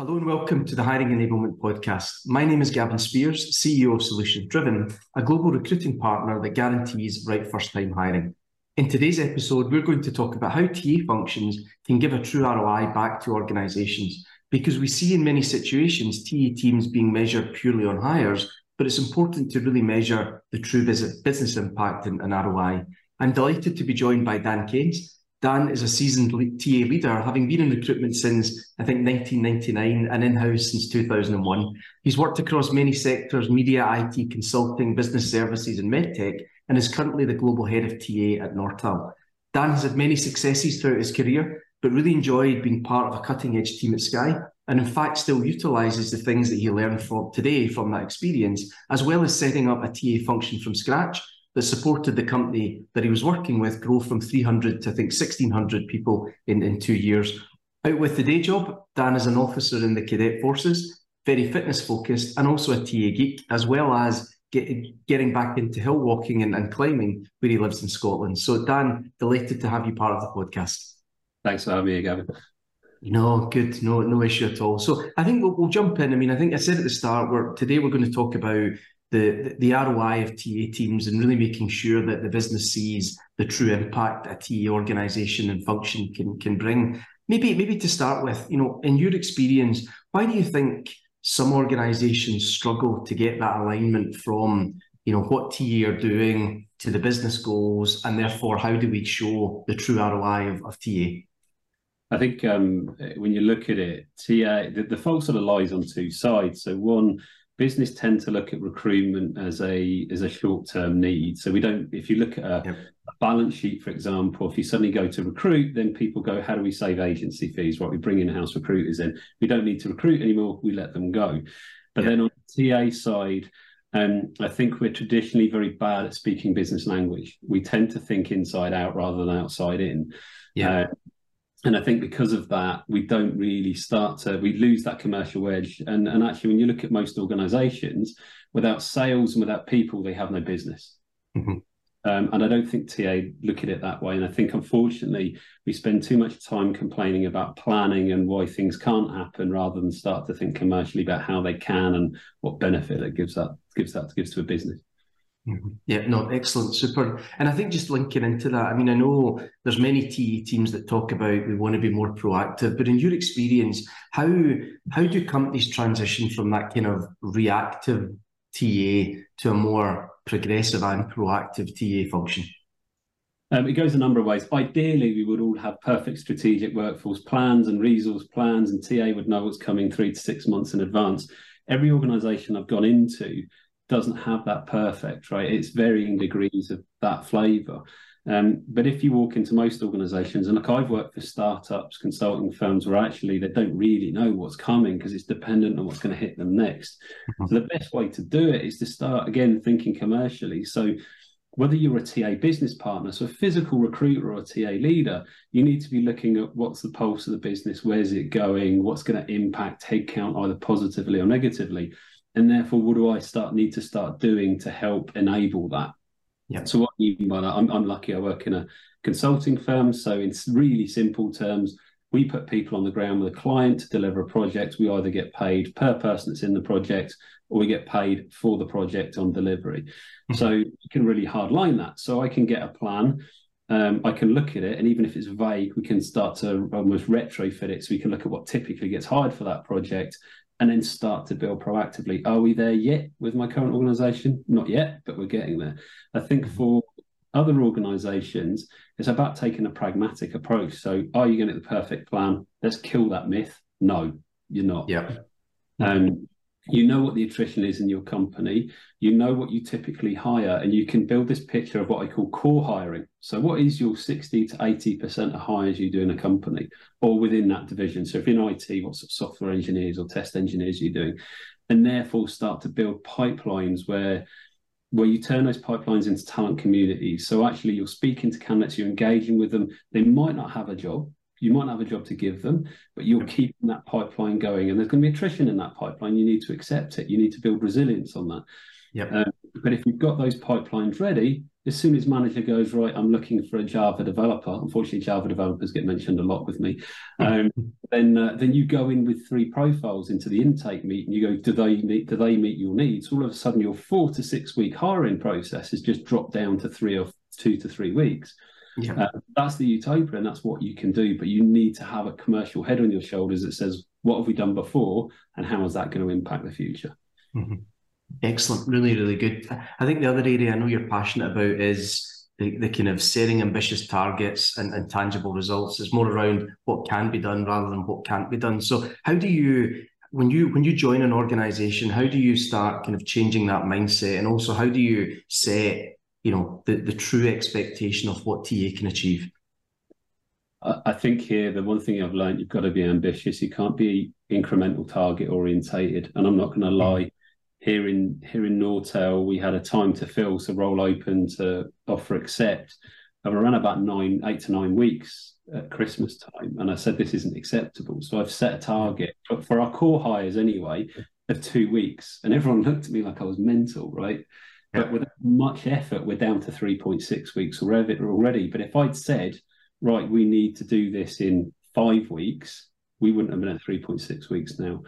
Hello and welcome to the Hiring Enablement Podcast. My name is Gavin Speirs, CEO of Solutions Driven, a global recruiting partner that guarantees right first time hiring. In today's episode, we're going to talk about how TA functions can give a true ROI back to organisations because we see in many situations TA teams being measured purely on hires, but it's important to really measure the true business impact and ROI. I'm delighted to be joined by Dan Caines. Dan is a seasoned TA leader, having been in recruitment since, I think, 1999 and in house since 2001. He's worked across many sectors media, IT, consulting, business services, and medtech, and is currently the global head of TA at Nortal. Dan has had many successes throughout his career, but really enjoyed being part of a cutting edge team at Sky, and in fact, still utilises the things that he learned from today from that experience, as well as setting up a TA function from scratch that supported the company that he was working with grow from 300 to I think 1600 people in, in two years. Out with the day job, Dan is an officer in the cadet forces, very fitness focused, and also a TA geek, as well as get, getting back into hill walking and, and climbing where he lives in Scotland. So, Dan, delighted to have you part of the podcast. Thanks for having me, Gavin. No, good. No, no issue at all. So I think we'll, we'll jump in. I mean, I think I said at the start, we're today we're going to talk about the, the ROI of TA teams and really making sure that the business sees the true impact a TA organisation and function can can bring. Maybe maybe to start with, you know, in your experience, why do you think some organisations struggle to get that alignment from you know what TA are doing to the business goals, and therefore how do we show the true ROI of, of TA? I think um, when you look at it, TA the, the fault sort of lies on two sides. So one business tend to look at recruitment as a as a short term need. So we don't. If you look at a, yep. a, balance sheet, for example, if you suddenly go to recruit, then people go, "How do we save agency fees? Right, we bring in house recruiters in. We don't need to recruit anymore. We let them go." But yep. then on the TA side. Um, I think we're traditionally very bad at speaking business language. We tend to think inside out rather than outside in. Yeah. Uh, and I think because of that, we don't really start to we lose that commercial edge. And and actually, when you look at most organisations, without sales and without people, they have no business. Mm-hmm. Um, and I don't think TA look at it that way. And I think unfortunately, we spend too much time complaining about planning and why things can't happen, rather than start to think commercially about how they can and what benefit it gives that gives that gives to a business. Mm-hmm. Yeah, no, excellent, super. And I think just linking into that, I mean, I know there's many TA teams that talk about we want to be more proactive, but in your experience, how how do companies transition from that kind of reactive TA to a more progressive and proactive TA function? Um, it goes a number of ways. Ideally, we would all have perfect strategic workforce plans and resource plans, and TA would know what's coming three to six months in advance. Every organisation I've gone into doesn't have that perfect, right? It's varying degrees of that flavor. Um, but if you walk into most organizations, and look, I've worked for startups, consulting firms where actually they don't really know what's coming because it's dependent on what's going to hit them next. Mm-hmm. So the best way to do it is to start again thinking commercially. So whether you're a TA business partner, so a physical recruiter or a TA leader, you need to be looking at what's the pulse of the business, where's it going, what's going to impact headcount either positively or negatively and therefore what do i start need to start doing to help enable that? Yeah. So what I mean by that I'm, I'm lucky. I work in a consulting firm. So in really simple terms we put people on the ground with a client to deliver a project. We either get paid per person that's in the project or we get paid for the project on delivery. Mm-hmm. so you can really hardline that. So i can get a plan um, I can look at it, and even if it's vague, we can start to almost retrofit it. So we can look at what typically gets hired for that project, and then start to build proactively. Are we there yet with my current organization? Not yet, but we're getting there. I think mm-hmm. for other organizations, it's about taking a pragmatic approach. So, are you going to get the perfect plan? Let's kill that myth. No, you're not. Yeah. Um, you know what the attrition is in your company. You know what you typically hire and you can build this picture of what i call core hiring. So what is your 60 to 80% of hires you do in a company or within that division? So if you're in it what sort of software engineers or test engineers are you doing? And therefore start to build pipelines where where you turn those pipelines into talent communities. So actually you're speaking to candidates you're engaging with them. They might not have a job you might have a job to give them, but you're keeping that pipeline going. And there's going to be attrition in that pipeline. You need to accept it. You need to build resilience on that. Yep. Um, but if you've got those pipelines ready, as soon as manager goes right, I'm looking for a Java developer. Unfortunately, Java developers get mentioned a lot with me. Um, then uh, then you go in with three profiles into the intake meet, and you go, do they meet do they meet your needs? All of a sudden, your four to six week hiring process has just dropped down to three or two to three weeks. Yeah. Uh, that's the utopia, and that's what you can do. But you need to have a commercial head on your shoulders that says, "What have we done before, and how is that going to impact the future?" Mm-hmm. Excellent, really, really good. I think the other area I know you're passionate about is the, the kind of setting ambitious targets and, and tangible results. It's more around what can be done rather than what can't be done. So, how do you when you when you join an organization how do you start kind of changing that mindset and also how do you set you know the, the true expectation of what TA can achieve? I think here the one thing I've learned you've got to be ambitious. You can't be incremental target orientated. And I'm not going to lie. Here in here in Nortal, we had a time to fill, so role open to offer accept. And around about nine, eight to nine weeks at Christmas time, and I said this isn't acceptable. So I've set a target for our core hires anyway of two weeks, and everyone looked at me like I was mental, right? Yeah. But without much effort, we're down to 3.6 weeks already. But if I'd said, right, we need to do this in five weeks, we wouldn't have been at 3.6 weeks now.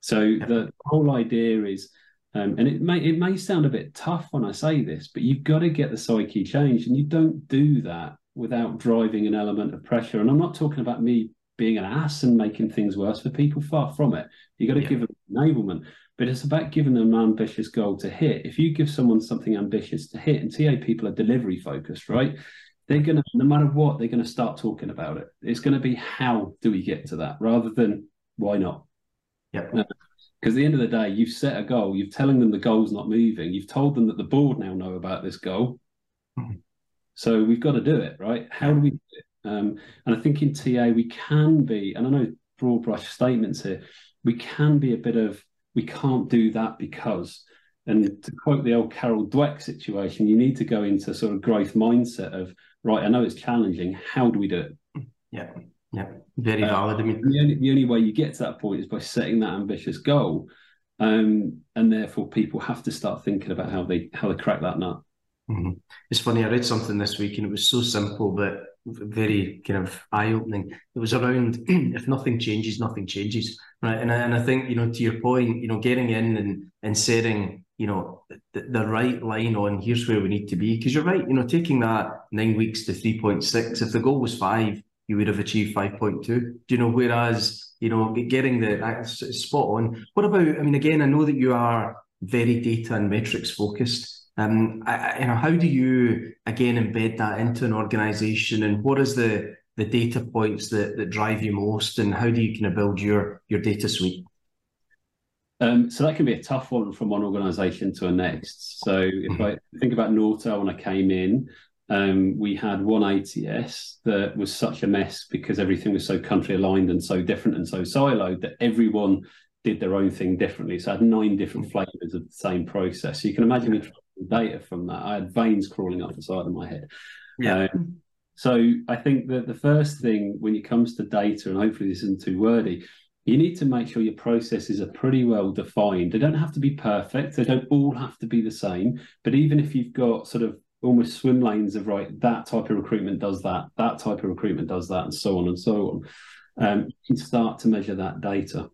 So yeah. the whole idea is, um, and it may it may sound a bit tough when I say this, but you've got to get the psyche changed, and you don't do that without driving an element of pressure. And I'm not talking about me being an ass and making things worse for people. Far from it. You've got to yeah. give them enablement but it's about giving them an ambitious goal to hit. If you give someone something ambitious to hit, and TA people are delivery focused, right? They're going to, no matter what, they're going to start talking about it. It's going to be how do we get to that rather than why not? Yeah. Because at the end of the day, you've set a goal, you're telling them the goal's not moving, you've told them that the board now know about this goal. Mm-hmm. So we've got to do it, right? How do we do it? Um, and I think in TA, we can be, and I know broad brush statements here, we can be a bit of we can't do that because. And to quote the old Carol Dweck situation, you need to go into sort of growth mindset of right. I know it's challenging. How do we do it? Yeah, yeah, very uh, valid. I mean, the only, the only way you get to that point is by setting that ambitious goal, um, and therefore people have to start thinking about how they how they crack that nut. Mm-hmm. It's funny. I read something this week, and it was so simple, but very kind of eye opening. It was around if nothing changes, nothing changes, right? And I, and I think you know to your point, you know, getting in and and setting you know the, the right line on here's where we need to be because you're right. You know, taking that nine weeks to three point six. If the goal was five, you would have achieved five point two. Do you know? Whereas you know, getting the spot on. What about? I mean, again, I know that you are very data and metrics focused. Um, I, you know, how do you again embed that into an organization, and what is the the data points that that drive you most, and how do you kind of build your your data suite? Um, so that can be a tough one from one organization to a next. So if mm-hmm. I think about Nortal when I came in, um, we had one ATS that was such a mess because everything was so country aligned and so different and so siloed that everyone did their own thing differently. So I had nine different mm. flavors of the same process. So you can imagine me data from that. I had veins crawling up the side of my head. Yeah. Um, so I think that the first thing when it comes to data, and hopefully this isn't too wordy, you need to make sure your processes are pretty well defined. They don't have to be perfect. They don't all have to be the same. But even if you've got sort of almost swim lanes of right, that type of recruitment does that, that type of recruitment does that, and so on and so on, um, you can start to measure that data.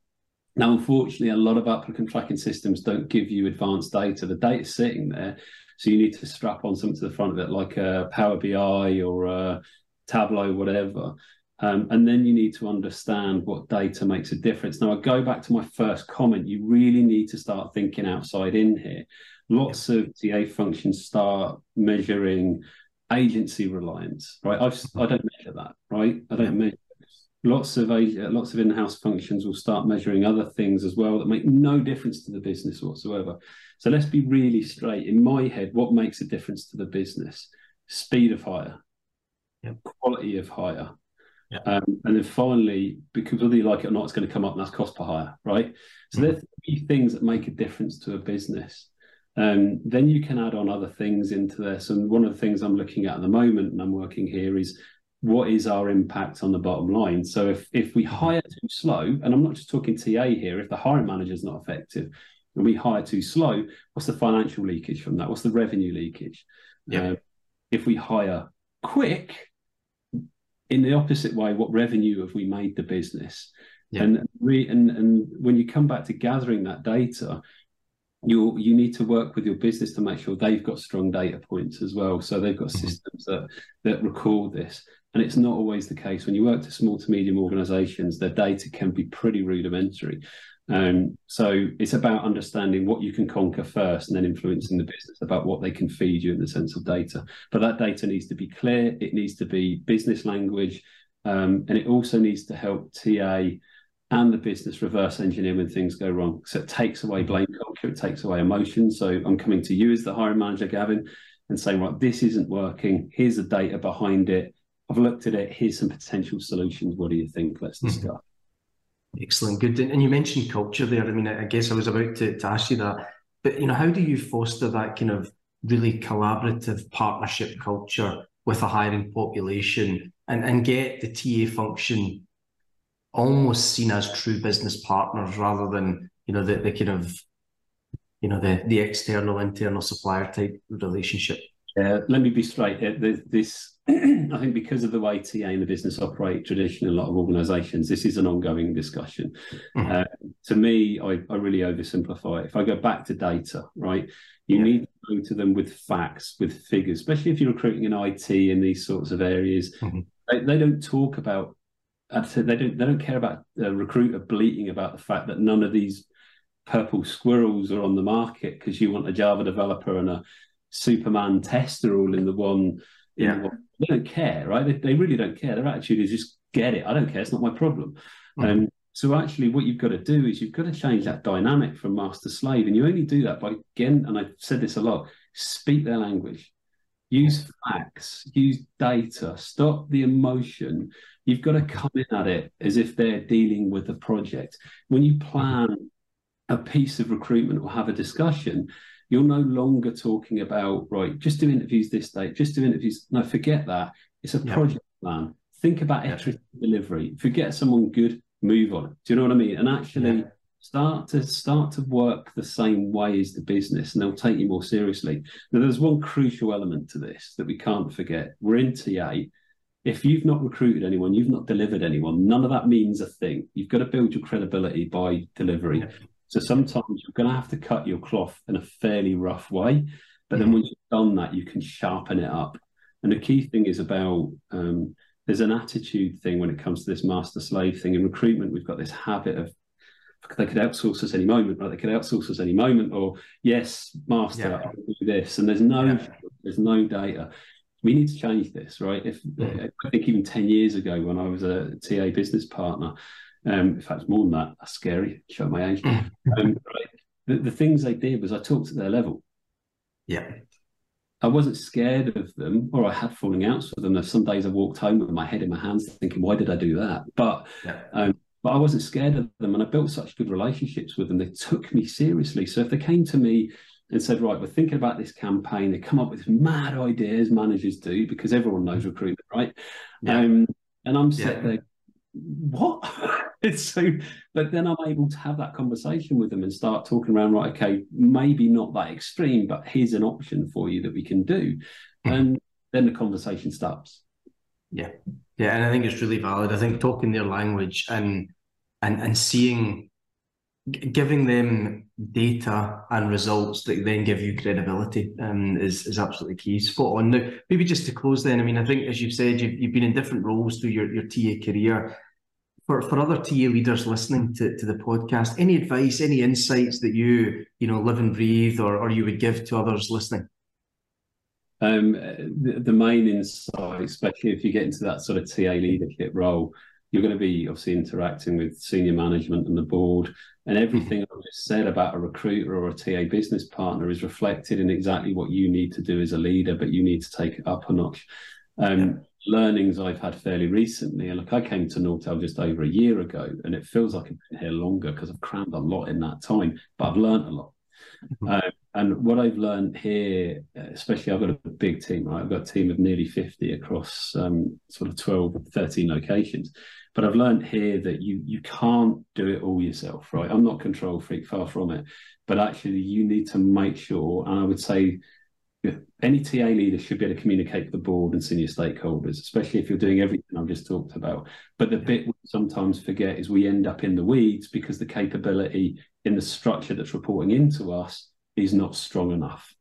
Now, unfortunately, a lot of applicant tracking systems don't give you advanced data. The data's sitting there, so you need to strap on something to the front of it, like a Power BI or a Tableau, whatever. Um, and then you need to understand what data makes a difference. Now, I go back to my first comment. You really need to start thinking outside in here. Lots of TA functions start measuring agency reliance, right? I've, I don't measure that, right? I don't measure lots of lots of in-house functions will start measuring other things as well that make no difference to the business whatsoever. So let's be really straight. In my head what makes a difference to the business? Speed of hire. Yep. quality of hire. Um, and then finally because whether you like it or not it's going to come up and that's cost per hire right? So mm-hmm. there's three things that make a difference to a business. Um, then you can add on other things into this. And one of the things i'm looking at at the moment and i'm working here is what is our impact on the bottom line? So if if we hire too slow, and I'm not just talking TA here, if the hiring manager is not effective and we hire too slow, what's the financial leakage from that? What's the revenue leakage? Yeah. Uh, if we hire quick, in the opposite way, what revenue have we made the business? Yeah. And, re, and and when you come back to gathering that data, you you need to work with your business to make sure they've got strong data points as well. So they've got mm-hmm. systems that that record this. And it's not always the case when you work to small to medium organizations, their data can be pretty rudimentary. Um, so it's about understanding what you can conquer first and then influencing the business about what they can feed you in the sense of data. But that data needs to be clear, it needs to be business language, um, and it also needs to help TA and the business reverse engineer when things go wrong. So it takes away blame culture, it takes away emotion. So I'm coming to you as the hiring manager, Gavin, and saying, right, this isn't working. Here's the data behind it. I've looked at it. Here's some potential solutions. What do you think? Let's mm-hmm. discuss. Mm-hmm. Excellent, good. And you mentioned culture there. I mean, I guess I was about to, to ask you that, but you know, how do you foster that kind of really collaborative partnership culture with a hiring population and, and get the TA function almost seen as true business partners rather than, you know, the, the kind of, you know, the, the external, internal supplier type relationship? Yeah, let me be straight. This I think because of the way TA and the business operate traditionally a lot of organizations, this is an ongoing discussion. Mm-hmm. Uh, to me, I, I, really oversimplify it. If I go back to data, right, you yeah. need to go to them with facts, with figures, especially if you're recruiting in IT in these sorts of areas. Mm-hmm. They, they, don't talk about, they don't, they don't care about a recruiter bleating about the fact that none of these purple squirrels are on the market because you want a Java developer and a Superman tester all in the one. Yeah. The they don't care, right? They, they really don't care. Their attitude is just get it. I don't care. It's not my problem. Mm-hmm. Um, so actually, what you've got to do is you've got to change that dynamic from master slave, and you only do that by again. And I've said this a lot: speak their language, use facts, use data, stop the emotion. You've got to come in at it as if they're dealing with a project. When you plan a piece of recruitment or have a discussion, you're no longer talking about, right, just do interviews this date, just do interviews. No, forget that. It's a yeah. project plan. Think about yeah. delivery. If you get someone good, move on. Do you know what I mean? And actually yeah. start to start to work the same way as the business and they'll take you more seriously. Now there's one crucial element to this that we can't forget. We're in TA. If you've not recruited anyone, you've not delivered anyone, none of that means a thing. You've got to build your credibility by delivery. Yeah. So sometimes you're going to have to cut your cloth in a fairly rough way, but then mm-hmm. once you've done that, you can sharpen it up. And the key thing is about um, there's an attitude thing when it comes to this master slave thing in recruitment. We've got this habit of they could outsource us any moment, right? They could outsource us any moment, or yes, master, yeah. I'll do this. And there's no yeah. there's no data. We need to change this, right? If mm. I think even 10 years ago when I was a TA business partner, um, in fact, more than that. That's scary. Show my age. um, right. the, the things they did was I talked at their level. Yeah. I wasn't scared of them, or I had falling outs with them. There's some days I walked home with my head in my hands, thinking, "Why did I do that?" But, yeah. um, but I wasn't scared of them, and I built such good relationships with them. They took me seriously. So if they came to me and said, "Right, we're thinking about this campaign," they come up with mad ideas. Managers do because everyone knows recruitment, right? Yeah. Um, and I'm sat yeah. there what? it's so, but then I'm able to have that conversation with them and start talking around, right, okay, maybe not that extreme, but here's an option for you that we can do. Mm-hmm. And then the conversation stops. Yeah. Yeah. And I think it's really valid. I think talking their language and and and seeing giving them data and results that then give you credibility um, is is absolutely key. Spot on. Now, maybe just to close then, I mean, I think as you've said, you've, you've been in different roles through your, your TA career. For, for other TA leaders listening to, to the podcast, any advice, any insights that you you know live and breathe, or, or you would give to others listening? Um, the, the main insight, especially if you get into that sort of TA leadership role, you're going to be obviously interacting with senior management and the board, and everything mm-hmm. I've just said about a recruiter or a TA business partner is reflected in exactly what you need to do as a leader, but you need to take it up a notch. Um. Learnings I've had fairly recently, and look, I came to Nortal just over a year ago, and it feels like I've been here longer because I've crammed a lot in that time, but I've learned a lot. Mm-hmm. Um, and what I've learned here, especially I've got a big team, right? I've got a team of nearly 50 across um, sort of 12, 13 locations. But I've learned here that you you can't do it all yourself, right? I'm not control freak, far from it. But actually, you need to make sure, and I would say any TA leader should be able to communicate with the board and senior stakeholders, especially if you're doing everything I've just talked about. But the bit we sometimes forget is we end up in the weeds because the capability in the structure that's reporting into us is not strong enough.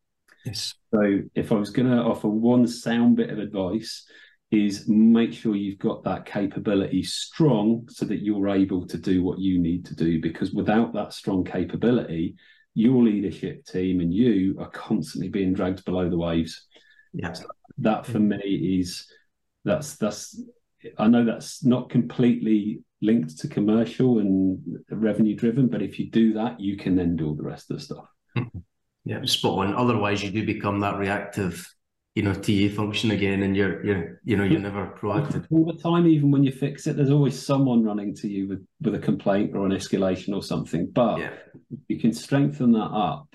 Yes. So if I was going to offer one sound bit of advice, is make sure you've got that capability strong so that you're able to do what you need to do. Because without that strong capability, your leadership team and you are constantly being dragged below the waves. Yeah. So that for mm. me is that's that's I know that's not completely linked to commercial and revenue driven, but if you do that, you can then do all the rest of the stuff. Mm-hmm. Yeah, spot on. Otherwise, you do become that reactive, you know, TA function again, and you're you're you know you're never proactive. All the time, even when you fix it, there's always someone running to you with with a complaint or an escalation or something. But Yeah. if you can strengthen that up,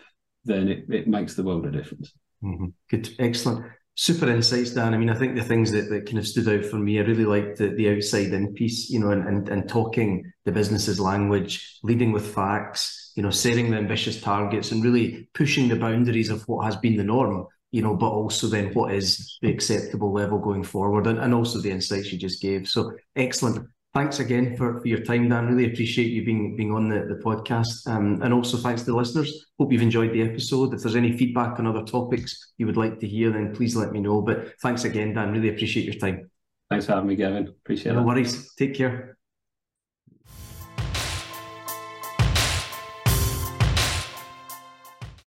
then it, it makes the world a difference. Mhm. Good, excellent. Super insights, Dan. I mean, I think the things that, that kind of stood out for me, I really liked the, the outside in piece, you know, and, and, and talking the business's language, leading with facts, you know, setting the ambitious targets and really pushing the boundaries of what has been the norm, you know, but also then what is the acceptable level going forward and, and also the insights you just gave. So excellent. Thanks again for, for your time, Dan. Really appreciate you being being on the, the podcast. Um, and also thanks to the listeners. Hope you've enjoyed the episode. If there's any feedback on other topics you would like to hear, then please let me know. But thanks again, Dan. Really appreciate your time. Thanks for having me, Gavin. Appreciate it. No worries. Take care.